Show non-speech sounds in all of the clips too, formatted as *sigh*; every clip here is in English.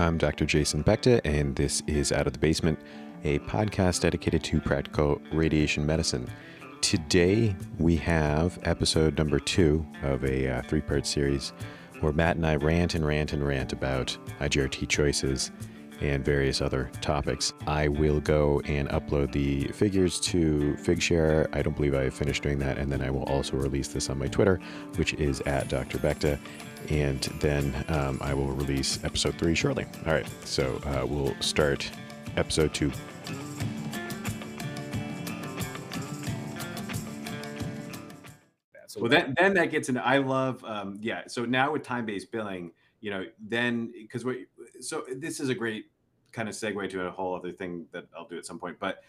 I'm Dr. Jason Beckta, and this is Out of the Basement, a podcast dedicated to practical radiation medicine. Today, we have episode number two of a uh, three part series where Matt and I rant and rant and rant about IGRT choices and various other topics. I will go and upload the figures to Figshare. I don't believe I finished doing that. And then I will also release this on my Twitter, which is at Dr. Beckta. And then um, I will release episode three shortly. All right, so uh, we'll start episode two. well, then, then that gets into I love, um, yeah. So now with time based billing, you know, then because what so this is a great kind of segue to a whole other thing that I'll do at some point. But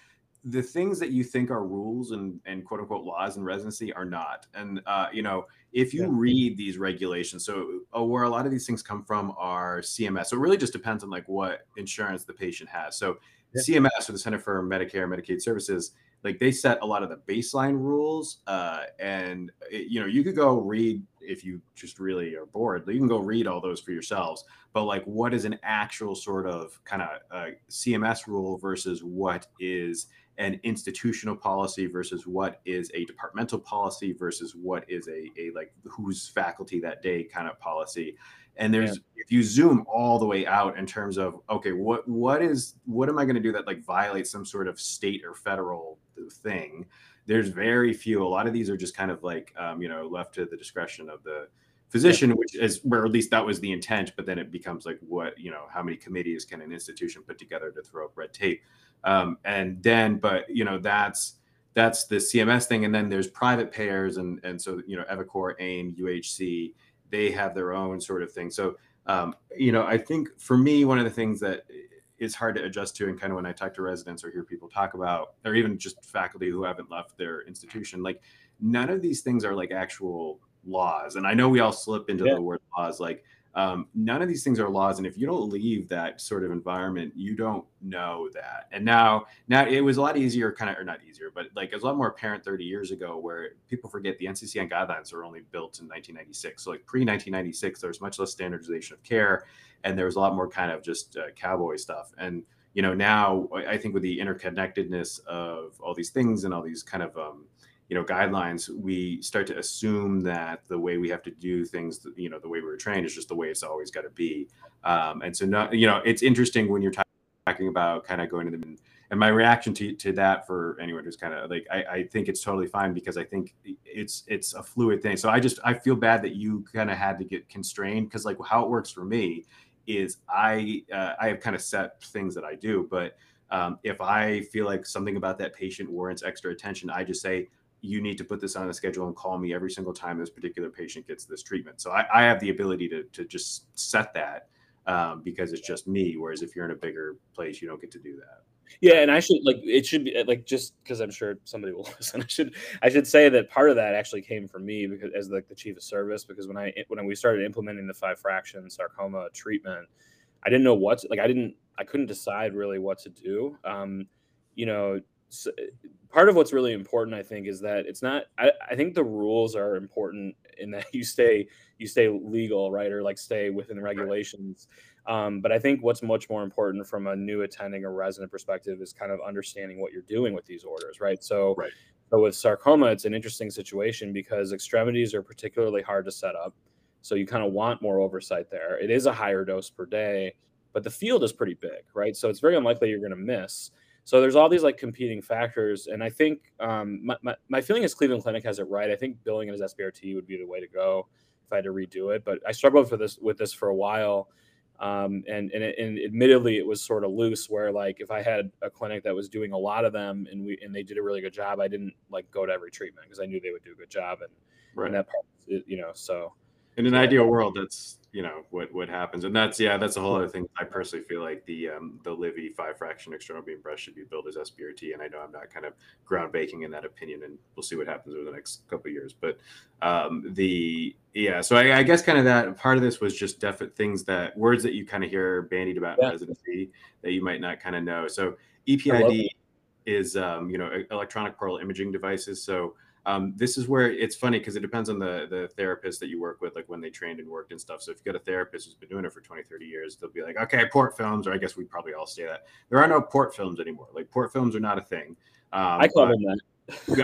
the things that you think are rules and, and quote unquote laws in residency are not. And uh, you know, if you yeah. read these regulations, so uh, where a lot of these things come from are CMS. So it really just depends on like what insurance the patient has. So yeah. CMS or the Center for Medicare and Medicaid Services, like they set a lot of the baseline rules. Uh, and it, you know, you could go read if you just really are bored, you can go read all those for yourselves. But like, what is an actual sort of kind of uh, CMS rule versus what is an institutional policy versus what is a departmental policy versus what is a, a like who's faculty that day kind of policy and there's yeah. if you zoom all the way out in terms of okay what what is what am i going to do that like violates some sort of state or federal thing there's very few. A lot of these are just kind of like um, you know left to the discretion of the physician, yeah. which is where at least that was the intent. But then it becomes like what you know how many committees can an institution put together to throw up red tape, um, and then but you know that's that's the CMS thing, and then there's private payers, and and so you know eviCore, AIM, UHC, they have their own sort of thing. So um, you know I think for me one of the things that is hard to adjust to. And kind of when I talk to residents or hear people talk about, or even just faculty who haven't left their institution, like none of these things are like actual laws. And I know we all slip into yeah. the word laws, like um, none of these things are laws and if you don't leave that sort of environment you don't know that. And now now it was a lot easier kind of or not easier but like it was a lot more apparent 30 years ago where people forget the nccn guidelines were only built in 1996 so like pre-1996 there was much less standardization of care and there was a lot more kind of just uh, cowboy stuff. And you know now i think with the interconnectedness of all these things and all these kind of um, you know guidelines we start to assume that the way we have to do things you know the way we were trained is just the way it's always got to be. Um, and so not you know it's interesting when you're talking about kind of going to the and my reaction to, to that for anyone who's kind of like I, I think it's totally fine because i think it's it's a fluid thing. So i just i feel bad that you kind of had to get constrained because like how it works for me is i uh, i have kind of set things that i do but um, if i feel like something about that patient warrants extra attention i just say you need to put this on a schedule and call me every single time this particular patient gets this treatment. So I, I have the ability to, to just set that um, because it's just me. Whereas if you're in a bigger place, you don't get to do that. Yeah, and I should like it should be like just because I'm sure somebody will *laughs* listen. I should I should say that part of that actually came from me because as like the chief of service because when I when we started implementing the five fraction sarcoma treatment, I didn't know what to, like I didn't I couldn't decide really what to do. Um, you know, so part of what's really important i think is that it's not I, I, think the rules are important in that *laughs* you stay you stay legal right? Or like stay within the regulations. Um, but i think what's much more important from a new attending or resident perspective is kind of understanding what you're doing with these orders right? So right. so with sarcoma it's an interesting situation because extremities are particularly hard to set up. So you kind of want more oversight there. It is a higher dose per day but the field is pretty big right? So it's very unlikely you're going to miss so there's all these like competing factors, and I think um, my, my, my feeling is Cleveland Clinic has it right. I think billing it as SBRT would be the way to go if I had to redo it. But I struggled for this with this for a while, um, and and, it, and admittedly it was sort of loose. Where like if I had a clinic that was doing a lot of them and we and they did a really good job, I didn't like go to every treatment because I knew they would do a good job, and, right. and that part, you know, so in an ideal world, that's you know what what happens, and that's yeah, that's a whole other thing. I personally feel like the um, the Livy five fraction external beam brush should be built as SBRT, and I know I'm not kind of ground baking in that opinion, and we'll see what happens over the next couple of years. But um, the yeah, so I, I, guess kind of that part of this was just definite things that words that you kind of hear bandied about yeah. in residency that you might not kind of know. So EPID is um, you know electronic portal imaging devices. So um, this is where it's funny because it depends on the the therapist that you work with, like when they trained and worked and stuff. So if you got a therapist who's been doing it for 20, 30 years, they'll be like, okay, port films, or I guess we probably all say that. There are no port films anymore. Like port films are not a thing. Um, I call them that.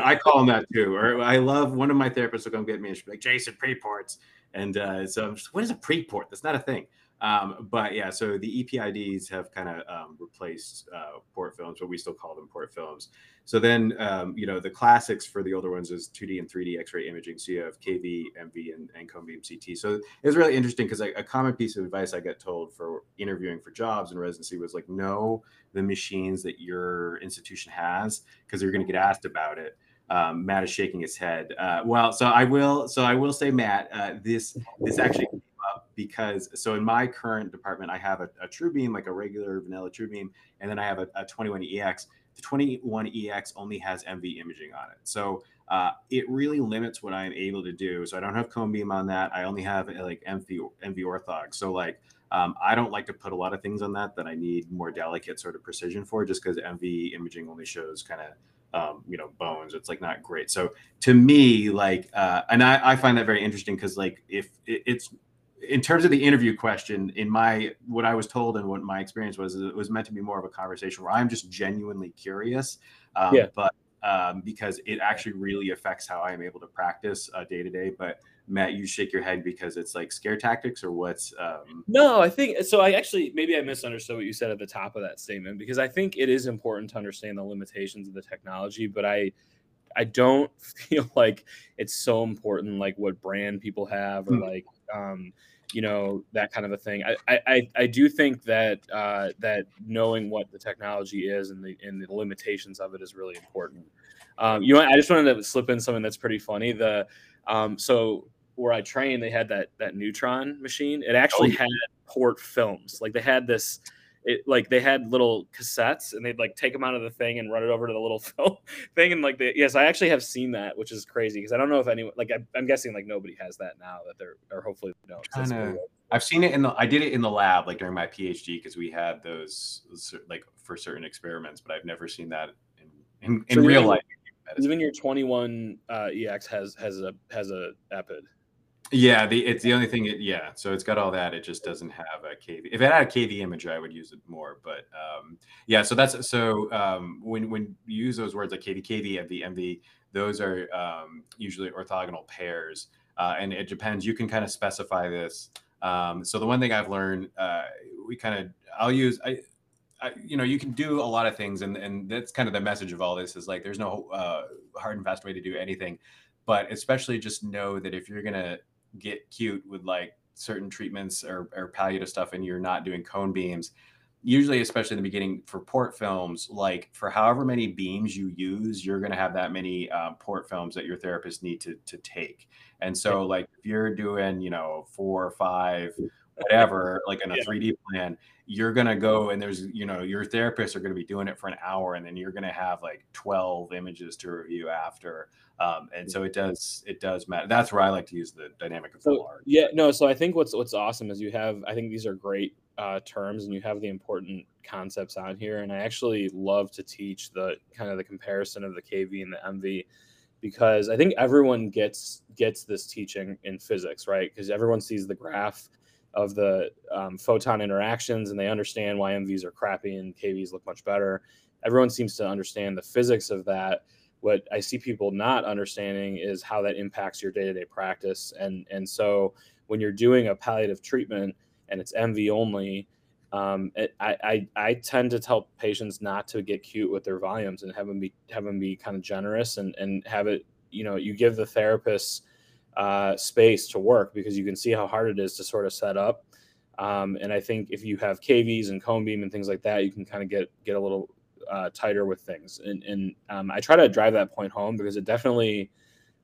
I call them that too. Or I love one of my therapists will come get me and she'll be like, Jason, pre-ports. And uh, so I'm just, what is a pre-port? That's not a thing. Um, but yeah, so the EPIDs have kind of um, replaced uh, port films, but we still call them port films. So then, um, you know, the classics for the older ones is 2D and 3D X-ray imaging. So you have KV, MV, and, and cone beam CT. So it was really interesting because a common piece of advice I got told for interviewing for jobs in residency was like, know the machines that your institution has because you're going to get asked about it. Um, Matt is shaking his head. Uh, well, so I will. So I will say, Matt, uh, this this actually because so in my current department, I have a, a TrueBeam, like a regular vanilla TrueBeam, and then I have a, a 21EX the 21EX only has MV imaging on it. So uh, it really limits what I'm able to do. So I don't have cone beam on that. I only have uh, like MV, MV orthog. So like um, I don't like to put a lot of things on that that I need more delicate sort of precision for just because MV imaging only shows kind of um, you know bones it's like not great so to me like uh, and I, I find that very interesting because like if it, it's in terms of the interview question, in my what I was told and what my experience was, it was meant to be more of a conversation where I'm just genuinely curious. Um, yeah. But um, because it actually really affects how I am able to practice uh, day to day. But Matt, you shake your head because it's like scare tactics or what's? Um... No, I think so. I actually maybe I misunderstood what you said at the top of that statement because I think it is important to understand the limitations of the technology, but I. I don't *laughs* feel like it's so important, like what brand people have, or mm. like um, you know that kind of a thing. I I, I do think that uh, that knowing what the technology is and the and the limitations of it is really important. Um, you know, I just wanted to slip in something that's pretty funny. The um, so where I trained, they had that that neutron machine. It actually oh. had port films. Like they had this it like they had little cassettes and they'd like take them out of the thing and run it over to the little *laughs* film thing and like they, yes i actually have seen that which is crazy because i don't know if anyone like I, am guessing like nobody has that now that they're or hopefully no i've seen it in the i did it in the lab like during my phd because we had those like for certain experiments but i've never seen that in in, in so real life. even your 21 uh, ex has has a has a epid yeah, the it's the only thing. It, yeah, so it's got all that. It just doesn't have a KV. If it had a KV image, I would use it more. But um, yeah, so that's so um, when when you use those words like KV, KV, MV, MV, those are um, usually orthogonal pairs, uh, and it depends. You can kind of specify this. Um, so the one thing I've learned, uh, we kind of I'll use I, I, you know you can do a lot of things, and and that's kind of the message of all this is like there's no uh, hard and fast way to do anything but especially just know that if you're gonna get cute with like certain treatments or, or palliative stuff and you're not doing cone beams usually especially in the beginning for port films like for however many beams you use you're going to have that many uh, port films that your therapist need to, to take. And so like if you're doing you know four or five whatever like in a yeah. 3d plan you're going to go and there's you know your therapists are going to be doing it for an hour and then you're going to have like 12 images to review after um, and so it does it does matter. That's where I like to use the dynamic of so, art. Yeah, no. So I think what's what's awesome is you have I think these are great uh, terms and you have the important concepts on here. And I actually love to teach the kind of the comparison of the KV and the MV because I think everyone gets gets this teaching in physics, right? Because everyone sees the graph of the um, photon interactions and they understand why MVs are crappy and KVs look much better. Everyone seems to understand the physics of that what I see people not understanding is how that impacts your day-to-day practice. And and so when you're doing a palliative treatment and it's MV only, um, it, I, I, I tend to tell patients not to get cute with their volumes and have them be have them be kind of generous and and have it you know you give the therapist uh, space to work because you can see how hard it is to sort of set up. Um, and I think if you have KVs and cone beam and things like that, you can kind of get get a little uh, tighter with things. And, and um, I try to drive that point home because it definitely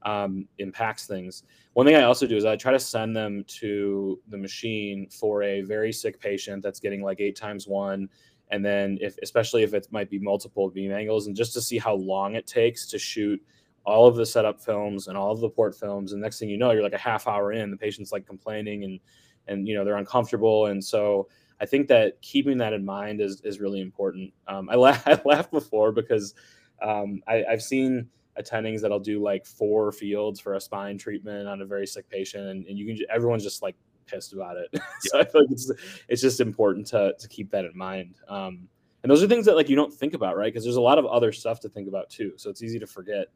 um, impacts things. One thing I also do is I try to send them to the machine for a very sick patient that's getting like eight times one. And then if, especially if it might be multiple beam angles and just to see how long it takes to shoot all of the setup films and all of the port films. And next thing you know, you're like a half hour in, the patient's like complaining and, and, you know, they're uncomfortable. And so, I think that keeping that in mind is is really important. Um, I, la- *laughs* I laughed before because um, I, have seen attendings that'll do like four fields for a spine treatment on a very sick patient, and, and you can everyone's just like pissed about it. *laughs* so I feel like it's it's just important to to keep that in mind. Um, and those are things that like you don't think about, right? Because there's a lot of other stuff to think about too. So it's easy to forget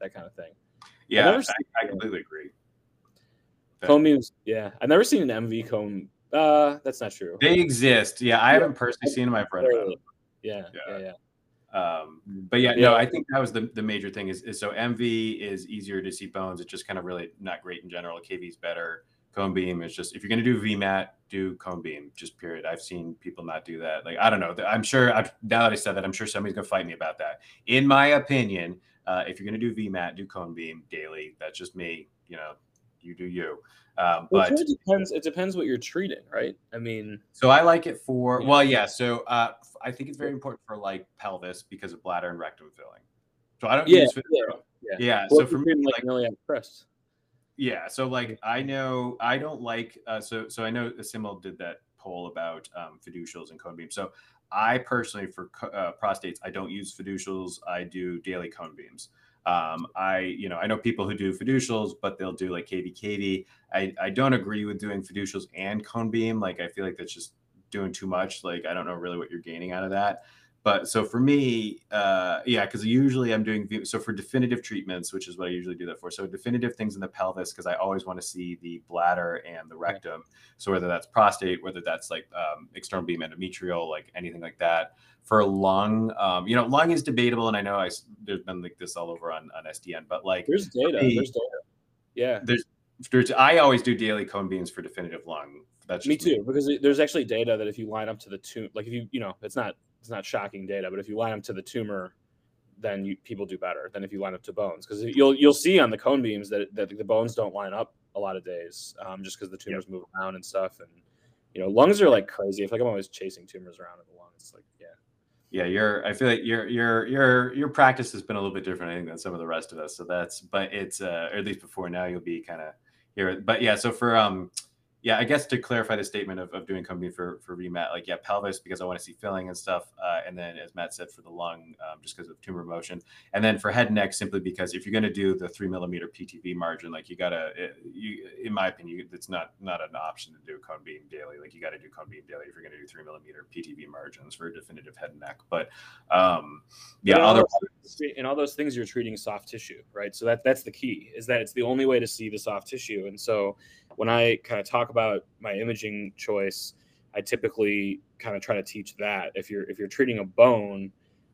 that kind of thing. Yeah, I, I, completely agree. Cone beams, yeah. I've never seen an MV cone. Uh, that's not true. They exist. Yeah, I haven't personally seen them. I've read about them. Yeah, yeah, yeah. yeah. Um, but yeah, no, I think that was the, the major thing is, is so MV is easier to see bones. It's just kind of really not great in general. KV is better. Cone beam is just if you're going to do VMAT, do cone beam. Just period. I've seen people not do that. Like I don't know. I'm sure. I've, now that I said that, I'm sure somebody's going to fight me about that. In my opinion, uh, if you're going to do VMAT, do cone beam daily. That's just me. You know, you do you. Um, but it depends. It depends what you're treating, right? I mean, so I like it for well, yeah. So uh, I think it's very important for like pelvis because of bladder and rectum filling. So I don't yeah, use yeah, yeah. yeah. Well, so for me, like, like press. Yeah. So like I know I don't like uh, so so I know Simil did that poll about um, fiducials and cone beams. So I personally for uh, prostates I don't use fiducials. I do daily cone beams. Um, I, you know, I know people who do fiducials, but they'll do like KV. I, I don't agree with doing fiducials and cone beam. Like, I feel like that's just doing too much. Like, I don't know really what you're gaining out of that. But so for me, uh, yeah, because usually I'm doing so for definitive treatments, which is what I usually do that for. So definitive things in the pelvis, because I always want to see the bladder and the rectum. So whether that's prostate, whether that's like um, external beam endometrial, like anything like that. For lung, um, you know, lung is debatable, and I know I there's been like this all over on on SDN, but like there's data, there's data, yeah. There's there's I always do daily cone beams for definitive lung. That's me too, me. because there's actually data that if you line up to the two, like if you you know, it's not it's not shocking data, but if you line them to the tumor, then you, people do better than if you line up to bones because you'll you'll see on the cone beams that, that the bones don't line up a lot of days um, just because the tumors yep. move around and stuff and you know lungs are like crazy. I feel like I'm always chasing tumors around in the lungs. Like yeah, yeah. Your I feel like your your your your practice has been a little bit different I think than some of the rest of us. So that's but it's uh, or at least before now you'll be kind of here. But yeah, so for um yeah, I guess to clarify the statement of, of doing cone beam for for VMAT, like yeah, pelvis because I want to see filling and stuff, uh, and then as Matt said for the lung, um, just because of tumor motion, and then for head and neck simply because if you're going to do the three millimeter PTV margin, like you gotta, it, you in my opinion, it's not not an option to do cone beam daily. Like you got to do cone beam daily if you're going to do three millimeter PTV margins for a definitive head and neck. But um, yeah, other in all those things you're treating soft tissue, right? So that that's the key is that it's the only way to see the soft tissue, and so when I kind of talk about my imaging choice, I typically kind of try to teach that if you're if you're treating a bone,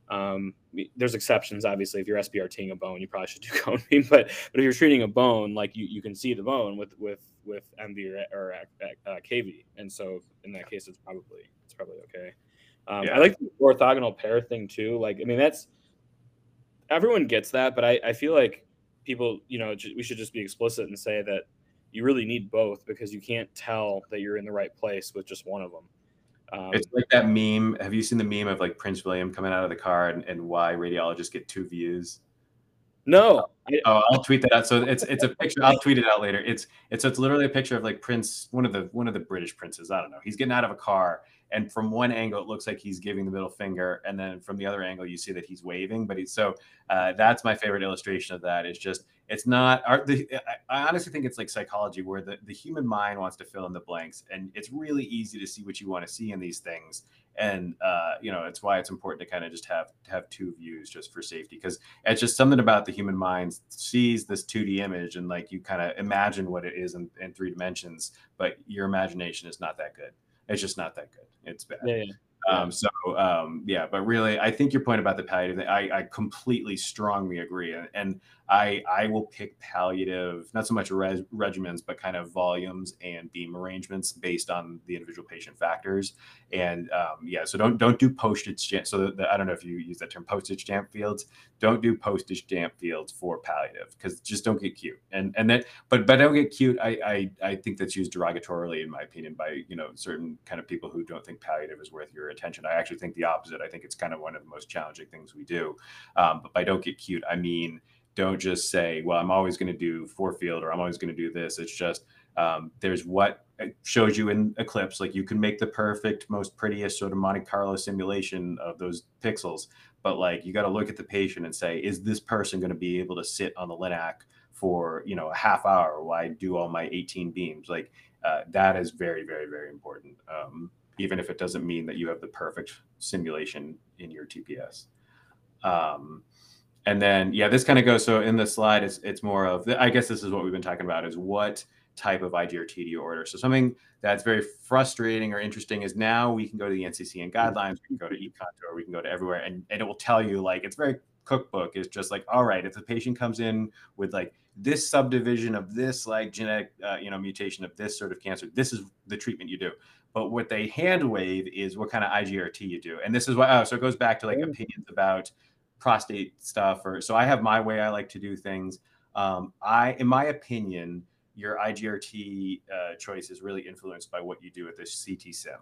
um, there's exceptions obviously. If you're SBRTing a bone, you probably should do *laughs* cone beam. But but if you're treating a bone, like you, you can see the bone with with with MV or, or uh, KV, and so in that case, it's probably it's probably okay. Um, yeah. I like the orthogonal pair thing too. Like I mean, that's everyone gets that, but I I feel like people you know we should just be explicit and say that you really need both because you can't tell that you're in the right place with just one of them. Um, it's like that meme. Have you seen the meme of like Prince William coming out of the car and, and why radiologists get two views? No. Oh, I'll tweet that out. So it's it's a picture. I'll tweet it out later. It's it's it's literally a picture of like Prince, one of the one of the British princes. I don't know. He's getting out of a car and from one angle it looks like he's giving the middle finger and then from the other angle you see that he's waving but he's so uh, that's my favorite illustration of that is just it's not the, i honestly think it's like psychology where the, the human mind wants to fill in the blanks and it's really easy to see what you want to see in these things and uh, you know it's why it's important to kind of just have have two views just for safety because it's just something about the human mind sees this 2d image and like you kind of imagine what it is in, in three dimensions but your imagination is not that good it's just not that good. It's bad. Yeah, yeah. Um, so um, yeah, but really, I think your point about the palliative, I, I completely strongly agree, and, and I I will pick palliative, not so much res, regimens, but kind of volumes and beam arrangements based on the individual patient factors. And um, yeah, so don't don't do postage stamp. So the, the, I don't know if you use that term, postage stamp fields. Don't do postage stamp fields for palliative because just don't get cute. And and then but but don't get cute. I, I I think that's used derogatorily in my opinion by you know certain kind of people who don't think palliative is worth your attention. I actually think the opposite. I think it's kind of one of the most challenging things we do. Um, but by don't get cute, I mean don't just say, well, I'm always going to do four field or I'm always going to do this. It's just um, there's what shows you in Eclipse. Like you can make the perfect, most prettiest sort of Monte Carlo simulation of those pixels, but like you got to look at the patient and say, is this person going to be able to sit on the Linac for you know a half hour while I do all my 18 beams? Like uh, that is very, very, very important. Um, even if it doesn't mean that you have the perfect simulation in your TPS. Um, and then yeah, this kind of goes. So in the slide, it's it's more of I guess this is what we've been talking about is what type of IGRT do you order. So something that's very frustrating or interesting is now we can go to the NCCN guidelines, we can go to eContour, we can go to everywhere, and, and it will tell you like it's very cookbook is just like all right if the patient comes in with like this subdivision of this like genetic uh, you know mutation of this sort of cancer this is the treatment you do but what they hand wave is what kind of igrt you do and this is what oh so it goes back to like opinions about prostate stuff or so i have my way i like to do things um, i in my opinion your IGRT uh, choice is really influenced by what you do with this CT sim.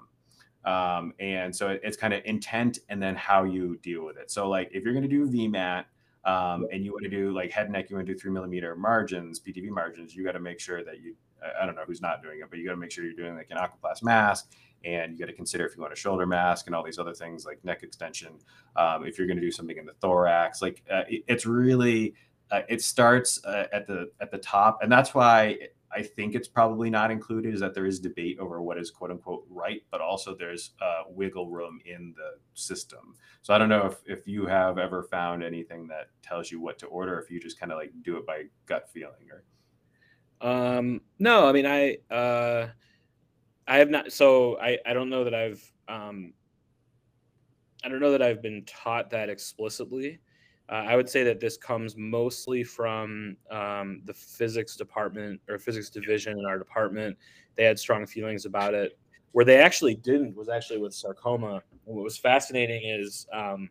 Um, and so it, it's kind of intent and then how you deal with it. So like if you're going to do VMAT um, and you want to do like head and neck, you want to do three millimeter margins, PTV margins, you got to make sure that you, I don't know who's not doing it, but you got to make sure you're doing like an aquaplast mask and you got to consider if you want a shoulder mask and all these other things like neck extension. Um, if you're going to do something in the thorax, like uh, it, it's really uh, it starts uh, at the at the top, and that's why I think it's probably not included. Is that there is debate over what is quote unquote right, but also there's uh, wiggle room in the system. So I don't know if if you have ever found anything that tells you what to order, if you just kind of like do it by gut feeling or. Um, no, I mean I uh, I have not. So I I don't know that I've um, I don't know that I've been taught that explicitly. Uh, I would say that this comes mostly from um, the physics department or physics division in our department. They had strong feelings about it. Where they actually didn't was actually with sarcoma. And what was fascinating is um,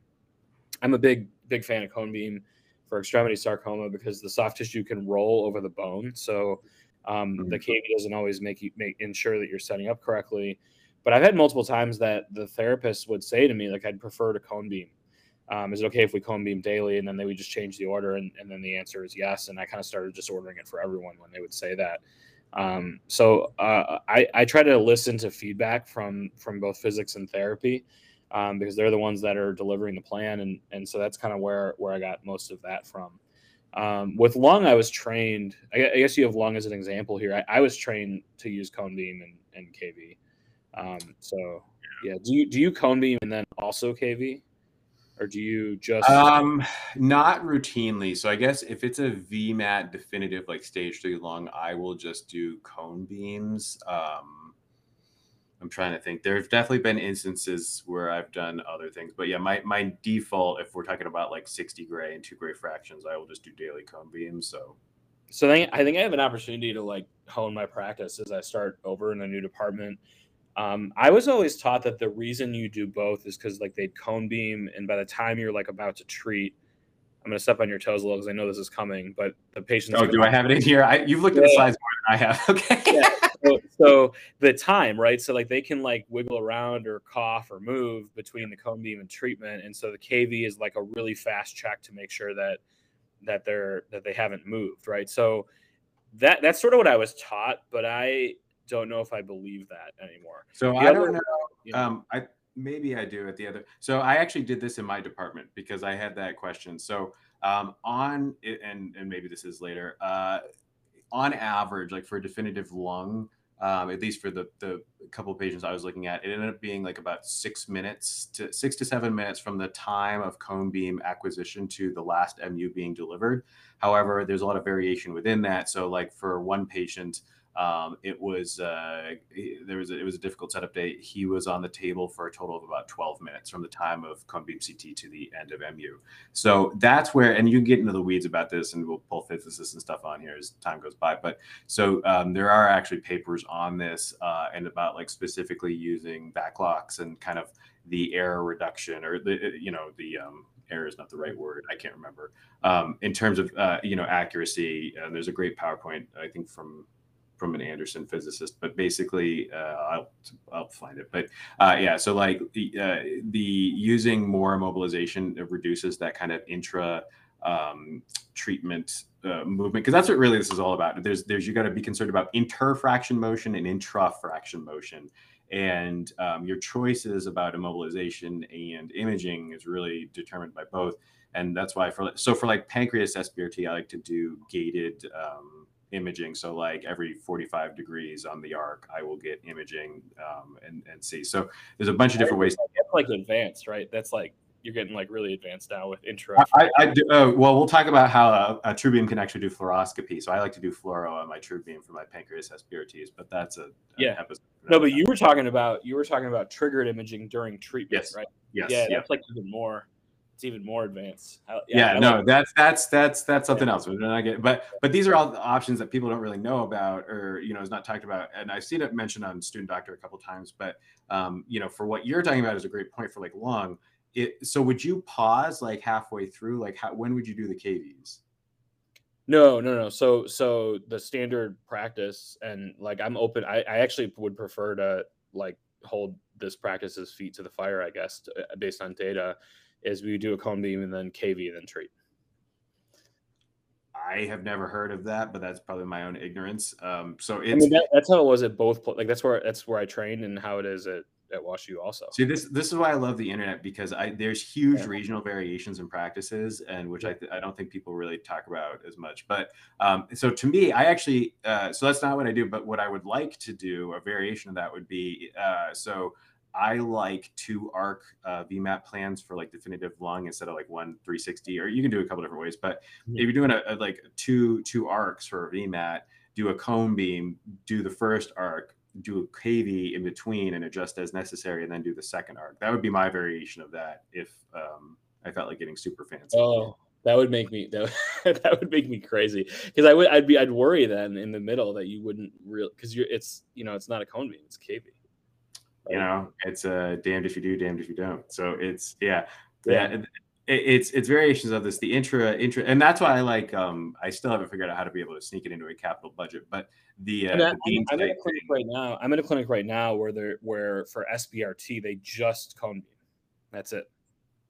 I'm a big, big fan of cone beam for extremity sarcoma because the soft tissue can roll over the bone. So um, mm-hmm. the KV doesn't always make you make ensure that you're setting up correctly. But I've had multiple times that the therapist would say to me, like, I'd prefer to cone beam um, is it okay if we cone beam daily? And then they would just change the order. And, and then the answer is yes. And I kind of started just ordering it for everyone when they would say that. Um, so uh, I, I try to listen to feedback from from both physics and therapy um, because they're the ones that are delivering the plan, and and so that's kind of where where I got most of that from. Um, with lung, I was trained. I, I, guess you have lung as an example here. I, I was trained to use cone beam and, and KV. Um, so yeah, do you do you cone beam and then also KV? or do you just um not routinely so i guess if it's a vmat definitive like stage three lung i will just do cone beams um i'm trying to think There have definitely been instances where i've done other things but yeah my my default if we're talking about like 60 gray and two gray fractions i will just do daily cone beams so so I think, I think i have an opportunity to like hone my practice as i start over in a new department um, I was always taught that the reason you do both is because like they'd cone beam, and by the time you're like about to treat, I'm gonna step on your toes a little because I know this is coming, but the patient's. Oh, do I have it in here? I, you've looked yeah. at the slides more than I have. *laughs* Okay. yeah. So, so, the time, right? So like they can like wiggle around or cough or move between the cone beam and treatment, and so the KV is like a really fast check to make sure that that they're that they haven't moved, right? So that that's sort of what I was taught, but I don't know if I believe that anymore. So the I other, don't know. You know. Um, I maybe I do at the other. So I actually did this in my department because I had that question. So um, on and and maybe this is later. Uh, on average, like for a definitive lung, um, at least for the the couple of patients I was looking at, it ended up being like about six minutes to six to seven minutes from the time of cone beam acquisition to the last MU being delivered. However, there's a lot of variation within that. So, like for one patient, um, it was uh, there was a, it was a difficult setup day. He was on the table for a total of about 12 minutes from the time of cone beam CT to the end of MU. So that's where, and you can get into the weeds about this, and we'll pull physicists and stuff on here as time goes by. But so um, there are actually papers on this uh, and about like specifically using Vac-Loks and kind of the error reduction or the you know the um, error is not the right word. I can't remember. Um, in terms of uh, you know accuracy, uh, there's a great PowerPoint I think from from an Anderson physicist, but basically, uh, I'll I'll find it. But uh, yeah, so like uh, the using more immobilization reduces that kind of intra um, treatment uh, movement because that's what really this is all about. There's there's you got to be concerned about interfraction motion and intrafraction motion, and um, your choices about immobilization and imaging is really determined by both and that's why for so for like pancreas SBRT, I like to do gated um, imaging. So like every 45 degrees on the arc, I will get imaging um, and and see. So there's a bunch of different ways. That's like advanced, right? That's like you're getting like really advanced now with intro. I, I do, uh, well, we'll talk about how a, a TrueBeam can actually do fluoroscopy. So I like to do fluoro on my TrueBeam for my pancreas SBRTs, but that's a, yeah. Episode. No, but you were talking about you were talking about triggered imaging during treatment, yes. right? Yes. Yeah, yeah. that's like even more it's even more advanced. I, yeah, yeah no, like that's that's that's that's something yeah. else. But get, but but these are all the options that people don't really know about, or you know, is not talked about. And I've seen it mentioned on Student Doctor a couple times. But um, you know, for what you're talking about is a great point for like lung. It, so would you pause like halfway through? Like, how, when would you do the KVs? No, no, no. So, so the standard practice, and like I'm open. I, I actually would prefer to like hold this practice's feet to the fire, I guess, to, based on data is we do a cone beam and then KV and then treat. I have never heard of that, but that's probably my own ignorance. Um, so it's I mean, that, that's how it was at both. Like that's where that's where I trained and how it is at at WashU also. See, this this is why I love the internet because I there's huge yeah. regional variations in practices, and which I th- I don't think people really talk about as much. But um, so to me, I actually uh, so that's not what I do. But what I would like to do, a variation of that would be uh, so I like two arc uh, VMAT plans for like definitive lung instead of like one 360, or you can do a couple different ways. But mm-hmm. if you're doing a, a, like two two arcs for a VMAT, do a cone beam, do the first arc, do a KV in between, and adjust as necessary, and then do the second arc. That would be my variation of that if um, I felt like getting super fancy. Oh, that would make me that, *laughs* that would make me crazy because I would I'd be I'd worry then in the middle that you wouldn't real because you're it's you know it's not a cone beam it's KV you know it's uh damned if you do damned if you don't. So it's yeah yeah, yeah it's it's variations of this the intra intra and that's why i like um i still haven't figured out how to be able to sneak it into a capital budget but the, uh, I, the I'm, I'm in a clinic right now i'm in a clinic right now where they're where for sbrt they just cone beam. That's it.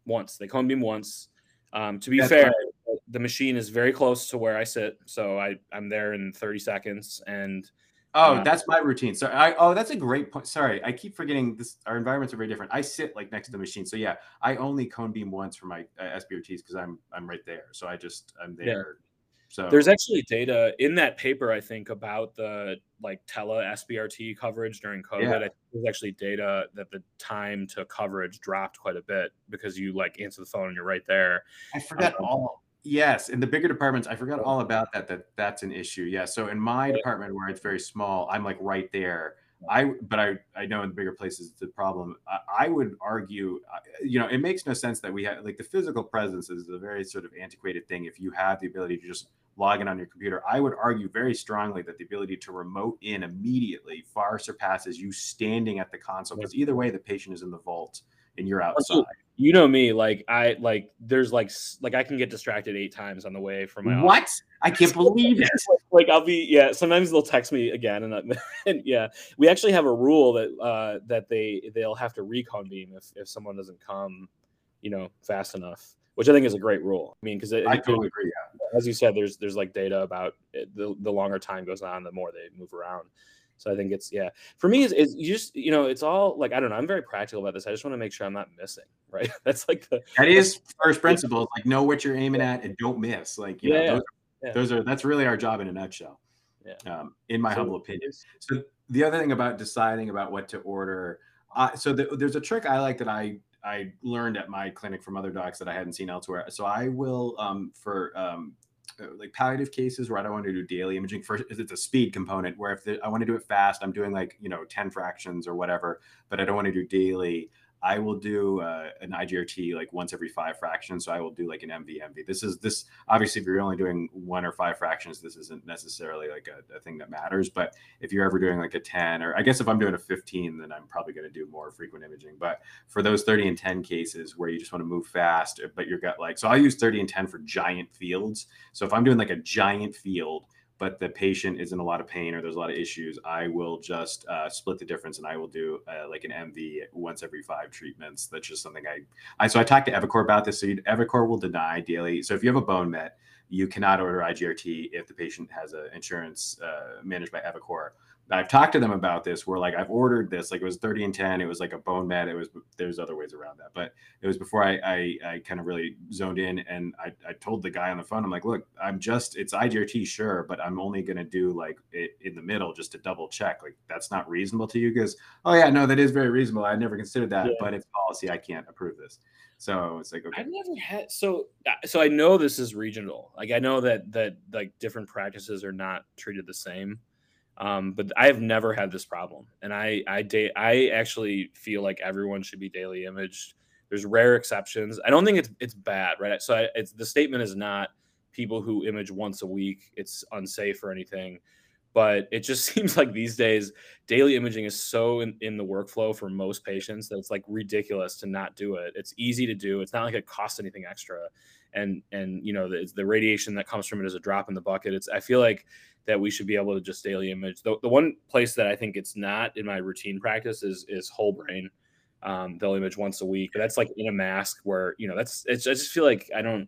Once. They cone beam once. Um to be that's fair right. the machine is very close to where i sit so i i'm there in 30 seconds and Oh, uh, that's my routine. So I oh that's a great point. Sorry, I keep forgetting this. Our environments are very different. I sit like next to the machine, so yeah, I only cone beam once for my uh, SBRTs because I'm I'm right there. So I just I'm there. Yeah. So there's actually data in that paper I think about the like tele SBRT coverage during COVID. Yeah. there's actually data that the time to coverage dropped quite a bit because you like answer the phone and you're right there. I forgot um, all Yes, in the bigger departments, I forgot all about that. That that's an issue. Yeah. So in my department where it's very small, I'm like right there. I but I I know in the bigger places the problem. I, I would argue, uh, you know, it makes no sense that we have like the physical presence is a very sort of antiquated thing. If you have the ability to just log in on your computer, I would argue very strongly that the ability to remote in immediately far surpasses you standing at the console because either way the patient is in the vault and you're outside you know me like i like there's like like i can get distracted eight times on the way from my what? office. i can't *laughs* believe it. *laughs* like i'll be yeah sometimes they'll text me again and, *laughs* and yeah. We actually have a rule that uh that they they'll have to recon beam if if someone doesn't come you know fast enough which i think is a great rule. I mean because i totally agree yeah. as you said there's there's like data about it, the, the longer time goes on the more they move around so I think it's yeah. For me, is is just you know it's all like I don't know. I'm very practical about this. I just want to make sure I'm not missing. *laughs* Right. That's like the that is first principles. Like know what you're aiming at and don't miss. Like you yeah, know those, yeah. those, are that's really our job in a nutshell. Yeah. Um, in my so, humble opinion. So the other thing about deciding about what to order. Uh, so the, there's a trick I like that I I learned at my clinic from other docs that I hadn't seen elsewhere. So I will um, for um, like palliative cases where I don't want to do daily imaging. First, it's a speed component where if the, I want to do it fast, I'm doing like you know 10 fractions or whatever, but I don't want to do daily. I will do uh, an IGRT like once every five fractions. So I will do like an MV This is this obviously if you're only doing one or five fractions, this isn't necessarily like a, a, thing that matters. But if you're ever doing like a 10, or I guess if I'm doing a 15, then I'm probably going to do more frequent imaging. But for those 30 and 10 cases where you just want to move fast, but you're got like so I'll use 30 and 10 for giant fields. So if I'm doing like a giant field but the patient is in a lot of pain or there's a lot of issues, I will just uh, split the difference and I will do uh, like an MV once every five treatments. That's just something I, I so I talked to eviCore about this. So eviCore will deny daily. So if you have a bone met, you cannot order IGRT if the patient has an insurance uh, managed by eviCore. I've talked to them about this where like I've ordered this, like it was 30 and 10, it was like a bone med. It was there's other ways around that, but it was before I I, I kind of really zoned in and I, I told the guy on the phone, I'm like, look, I'm just it's IGRT, sure, but I'm only gonna do like it in the middle just to double check. Like that's not reasonable to you because oh yeah, no, that is very reasonable. I never considered that, yeah. but it's policy, I can't approve this. So it's like okay. I've never had so so I know this is regional. Like I know that that like different practices are not treated the same. Um, but I have never had this problem, and I I da- I actually feel like everyone should be daily imaged. There's rare exceptions. I don't think it's it's bad, right? So I, it's the statement is not people who image once a week. It's unsafe or anything, but it just *laughs* seems like these days daily imaging is so in, in the workflow for most patients that it's like ridiculous to not do it. It's easy to do. It's not like it costs anything extra, and and you know the, the radiation that comes from it is a drop in the bucket. It's I feel like that we should be able to just daily image. The, the one place that I think it's not in my routine practice is is whole brain. Um, they'll image once a week, but that's like in a mask where you know that's it's. I just feel like I don't.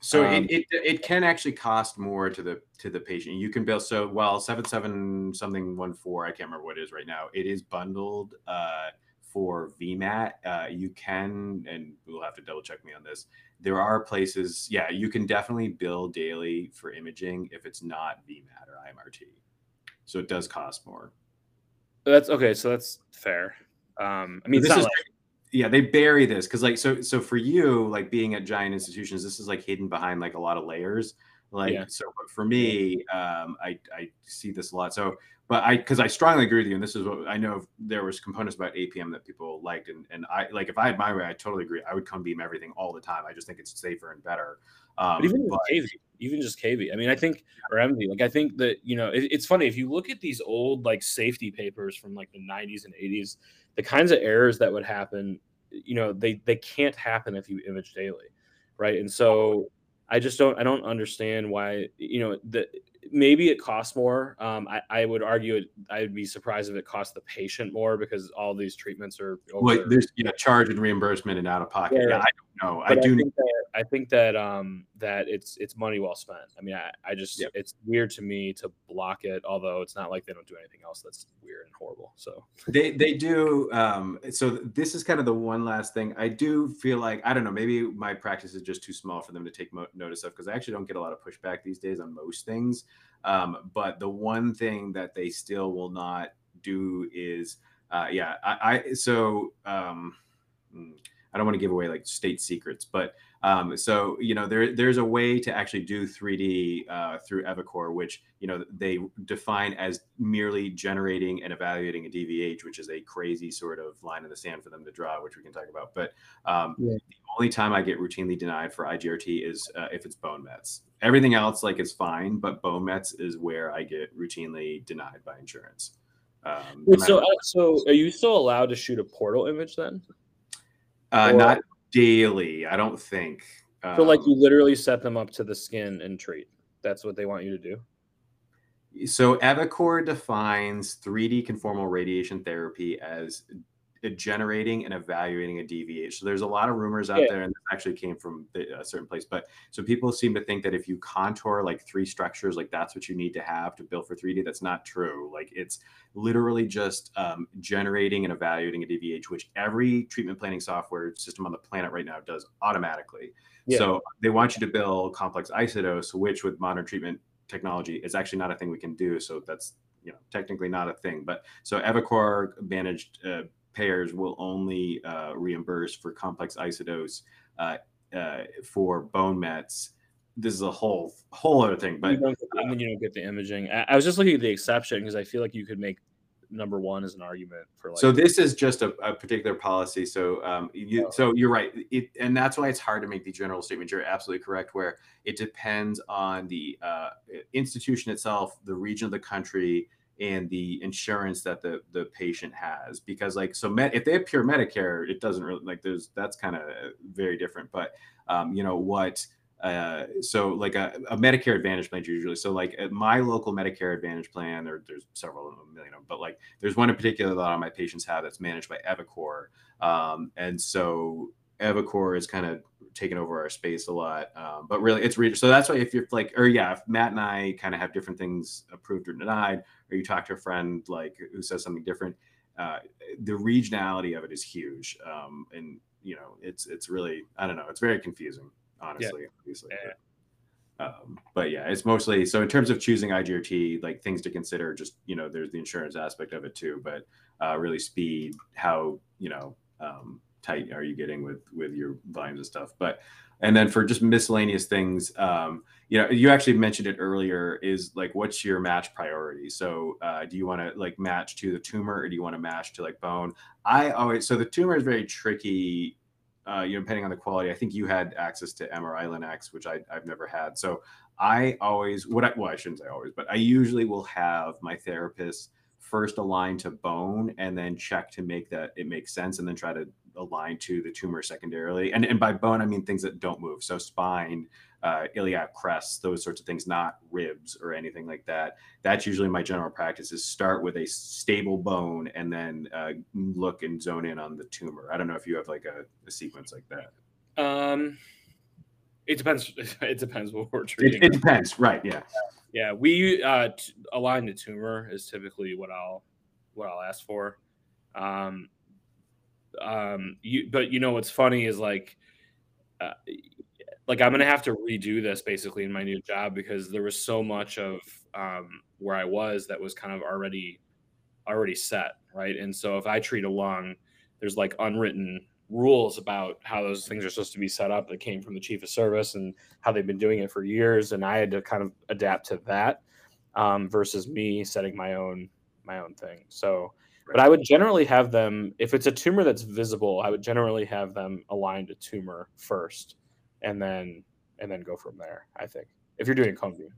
So um, it, it it can actually cost more to the to the patient. You can bill so well seven seven something one four. I can't remember what it is right now. It is bundled. Uh, for VMAT, uh, you can, and we'll have to double check me on this. There are places, yeah, you can definitely bill daily for imaging if it's not VMAT or IMRT. So it does cost more. That's okay. So that's fair. Um, I mean, this is, like... yeah, they bury this because, like, so so for you, like being at giant institutions, this is like hidden behind like a lot of layers. Like, yeah. so for me, um, I I see this a lot. So but I because I strongly agree with you, and this is what I know. There was components about APM that people liked, and and I like if I had my way, I totally agree. I would cone beam everything all the time. I just think it's safer and better. Um, but even but, KV, even just KV. I mean, I think or MV. Like I think that you know it, it's funny if you look at these old like safety papers from like the 90s and 80s, the kinds of errors that would happen. You know, they they can't happen if you image daily, right? And so I just don't I don't understand why you know the maybe it costs more. Um, I, I, would argue it. I would be surprised if it costs the patient more because all these treatments are. Over. Well, there's yeah, charge and reimbursement and out of pocket. Yeah, yeah I don't know. But I do. I think, that, I think that um that it's it's money well spent. I mean, I, I just yep. it's weird to me to block it. Although it's not like they don't do anything else that's weird and horrible. So they they do. Um, so this is kind of the one last thing. I do feel like I don't know. Maybe my practice is just too small for them to take mo- notice of because I actually don't get a lot of pushback these days on most things. Um, but the one thing that they still will not do is, uh, yeah, I, I so um, hmm, I don't want to give away like state secrets, but um, so you know there there's a way to actually do 3D uh, through eviCore, which you know they define as merely generating and evaluating a DVH, which is a crazy sort of line in the sand for them to draw, which we can talk about. But um, yeah. the only time I get routinely denied for IGRT is uh, if it's bone mets. Everything else like is fine, but bone mets is where I get routinely denied by insurance. Um, Wait, so, uh, so are you still allowed to shoot a portal image then? Uh, not daily, I don't think. So, um, like, you literally set them up to the skin and treat. That's what they want you to do. So, eviCore defines 3D conformal radiation therapy as generating and evaluating a DVH. So there's a lot of rumors out yeah. there, and this actually came from a certain place. But so people seem to think that if you contour like three structures, like that's what you need to have to build for 3D. That's not true. Like it's literally just um, generating and evaluating a DVH, which every treatment planning software system on the planet right now does automatically. Yeah. So they want you to build complex isodose, which with modern treatment technology is actually not a thing we can do. So that's you know technically not a thing. But so eviCore managed. Uh, payers will only uh, reimburse for complex isodose uh, uh, for bone mets. This is a whole whole other thing, but you don't, uh, you don't get the imaging. I, I was just looking at the exception because I feel like you could make number one as an argument for like. So this is just a, a particular policy. So um, you, oh. so you're right, it, and that's why it's hard to make the general statement. You're absolutely correct. Where it depends on the uh, institution itself, the region of the country, and the insurance that the the patient has because like so med, if they have pure medicare it doesn't really like there's that's kind of very different but um, you know what uh, so like a, a, Medicare Advantage plan usually. So like my local Medicare Advantage plan, there, there's several of them, a million of them, but like there's one in particular that a lot of my patients have that's managed by eviCore. Um, and so evicore is kind of taken over our space a lot. Um, but really, it's reader. So that's why if you're like, or yeah, if Matt and I kind of have different things approved or denied, or you talk to a friend like who says something different, uh, the regionality of it is huge. Um, and you know, it's it's really I don't know, it's very confusing, honestly. Yeah. Obviously. Yeah. But, um, but yeah, it's mostly so in terms of choosing IGRT, like things to consider. Just you know, there's the insurance aspect of it too, but uh, really speed, how you know. Um, tight are you getting with with your volumes and stuff? But and then for just miscellaneous things um, you know you actually mentioned it earlier is like what's your match priority? So uh, do you want to like match to the tumor or do you want to match to like bone? I always so the tumor is very tricky uh, you know depending on the quality. I think you had access to mri linacs which I, i've never had. So i always what i well i shouldn't say always but i usually will have my therapist first align to bone and then check to make that it makes sense and then try to align to the tumor secondarily. And, and by bone, I mean things that don't move. So spine, uh, iliac crest, those sorts of things, not ribs or anything like that. That's usually my general practice is start with a stable bone and then uh, look and zone in on the tumor. I don't know if you have like a, a sequence like that. Um, it depends. *laughs* It depends what we're treating. It, it depends, right? Yeah. Yeah, we uh, t- align the tumor is typically what I'll what I'll ask for. Um, um, you, but you know what's funny is like, uh, like I'm gonna have to redo this basically in my new job because there was so much of um, where I was that was kind of already already set, right? And so if I treat a lung, there's like unwritten rules about how those things are supposed to be set up that came from the chief of service and how they've been doing it for years, and I had to kind of adapt to that um, versus me setting my own my own thing. So but I would generally have them, if it's a tumor that's visible, I would generally have them aligned to tumor first, and then and then go from there. I think if you're doing cone beam.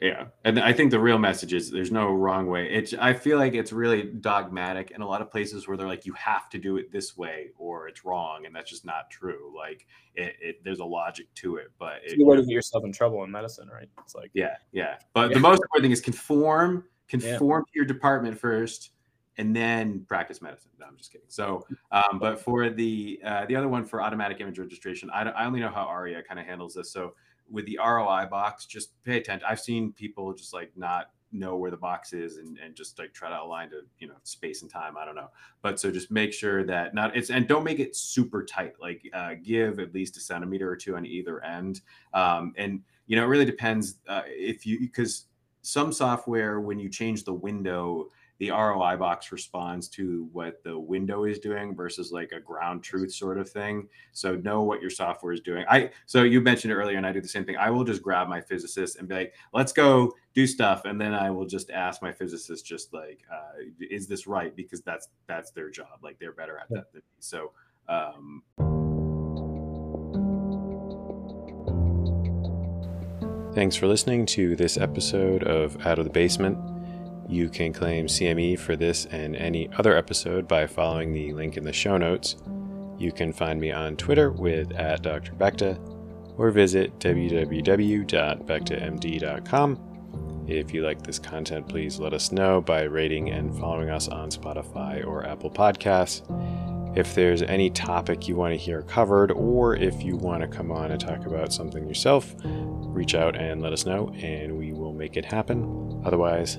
Yeah, and I think the real message is there's no wrong way. It's I feel like it's really dogmatic in a lot of places where they're like you have to do it this way or it's wrong, and that's just not true. Like it, it there's a logic to it, but it, you're going to get yourself in trouble in medicine, right? It's like yeah, yeah. But yeah. the most important thing is conform, conform yeah. to your department first, and then practice medicine. No, I'm just kidding. So, um, but for the uh, the other one for automatic image registration, I, I only know how ARIA kind of handles this. So with the ROI box, just pay attention. I've seen people just like not know where the box is and, and just like try to align to you know space and time i don't know but so just make sure that not it's and don't make it super tight like uh, give at least a centimeter or two on either end um, and you know it really depends uh, if you because some software when you change the window the ROI box responds to what the window is doing versus like a ground truth sort of thing. So know what your software is doing. I so you mentioned it earlier, and I do the same thing. I will just grab my physicist and be like, "Let's go do stuff," and then I will just ask my physicist, just like, uh, "Is this right?" Because that's that's their job. Like they're better at that than me. So. Um, Thanks for listening to this episode of Out of the Basement. You can claim CME for this and any other episode by following the link in the show notes. You can find me on Twitter with at Dr. Beckta or visit www.becktamd.com. If you like this content, please let us know by rating and following us on Spotify or Apple Podcasts. If there's any topic you want to hear covered, or if you want to come on and talk about something yourself, reach out and let us know, and we will make it happen. Otherwise,